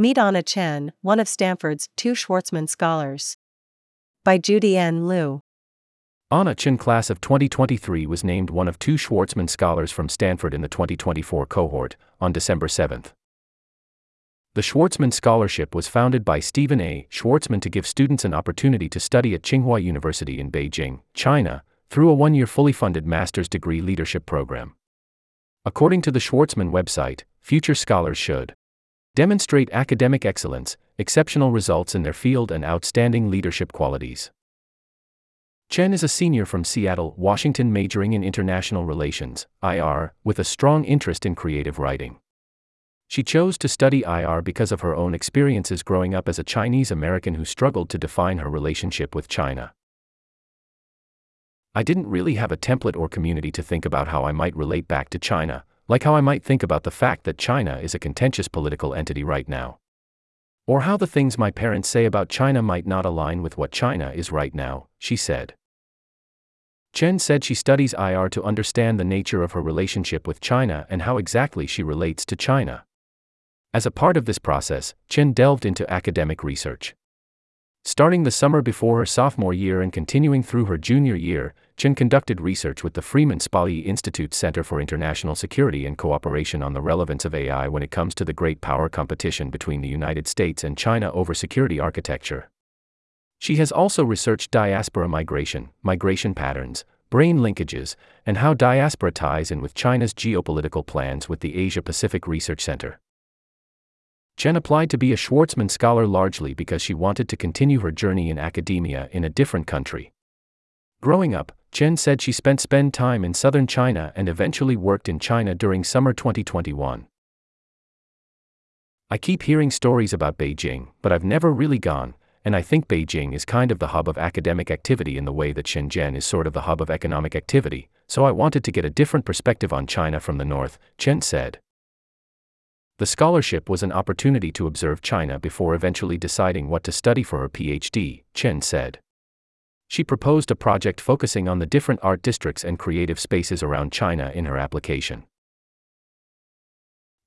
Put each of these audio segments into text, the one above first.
Meet Ana Chen, one of Stanford's two Schwarzman Scholars. By Judy N. Liu. Ana Chen class of 2023 was named one of two Schwarzman Scholars from Stanford in the 2024 cohort on December 7. The Schwarzman Scholarship was founded by Stephen A. Schwarzman to give students an opportunity to study at Tsinghua University in Beijing, China, through a one year fully funded master's degree leadership program. According to the Schwarzman website, future scholars should demonstrate academic excellence, exceptional results in their field, and outstanding leadership qualities. Chen is a senior from Seattle, Washington, majoring in international relations, IR, with a strong interest in creative writing. She chose to study IR because of her own experiences growing up as a Chinese American who struggled to define her relationship with China. I didn't really have a template or community to think about how I might relate back to China, like how I might think about the fact that China is a contentious political entity right now. Or how the things my parents say about China might not align with what China is right now, she said. Chen said she studies IR to understand the nature of her relationship with China and how exactly she relates to China. As a part of this process, Chen delved into academic research. Starting the summer before her sophomore year and continuing through her junior year, Chen conducted research with the Freeman Spogli Institute Center for International Security and Cooperation on the relevance of AI when it comes to the great power competition between the United States and China over security architecture. She has also researched diaspora migration, migration patterns, brain linkages, and how diaspora ties in with China's geopolitical plans with the Asia Pacific Research Center. Chen applied to be a Schwarzman Scholar largely because she wanted to continue her journey in academia in a different country. Growing up, Chen said she spent spend time in southern China and eventually worked in China during summer 2021. I keep hearing stories about Beijing, but I've never really gone, and I think Beijing is kind of the hub of academic activity in the way that Shenzhen is sort of the hub of economic activity, so I wanted to get a different perspective on China from the north, Chen said. The scholarship was an opportunity to observe China before eventually deciding what to study for her PhD, Chen said. She proposed a project focusing on the different art districts and creative spaces around China in her application.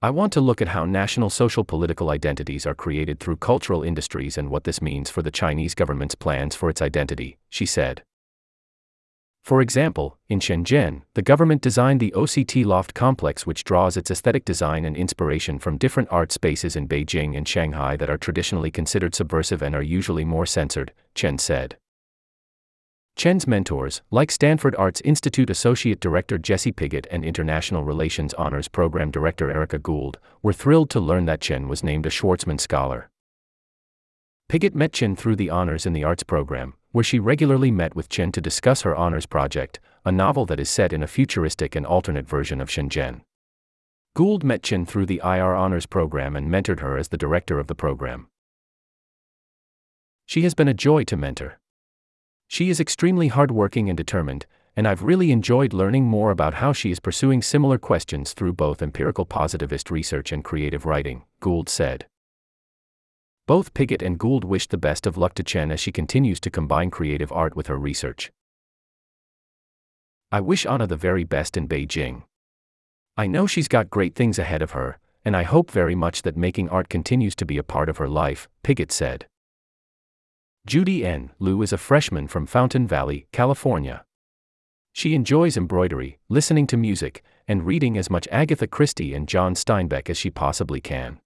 I want to look at how national social political identities are created through cultural industries and what this means for the Chinese government's plans for its identity, she said. For example, in Shenzhen, the government designed the OCT Loft complex, which draws its aesthetic design and inspiration from different art spaces in Beijing and Shanghai that are traditionally considered subversive and are usually more censored, Chen said. Chen's mentors, like Stanford Arts Institute Associate Director Jesse Piggott and International Relations Honors Program Director Erica Gould, were thrilled to learn that Chen was named a Schwarzman Scholar. Piggott met Chen through the honors in the arts program, where she regularly met with Chen to discuss her honors project, a novel that is set in a futuristic and alternate version of Shenzhen. Gould met Chen through the IR honors program and mentored her as the director of the program. She has been a joy to mentor. She is extremely hardworking and determined, and I've really enjoyed learning more about how she is pursuing similar questions through both empirical positivist research and creative writing, Gould said. Both Piggott and Gould wished the best of luck to Chen as she continues to combine creative art with her research. I wish Ana the very best in Beijing. I know she's got great things ahead of her, and I hope very much that making art continues to be a part of her life, Piggott said. Judy N. Liu is a freshman from Fountain Valley, California. She enjoys embroidery, listening to music, and reading as much Agatha Christie and John Steinbeck as she possibly can.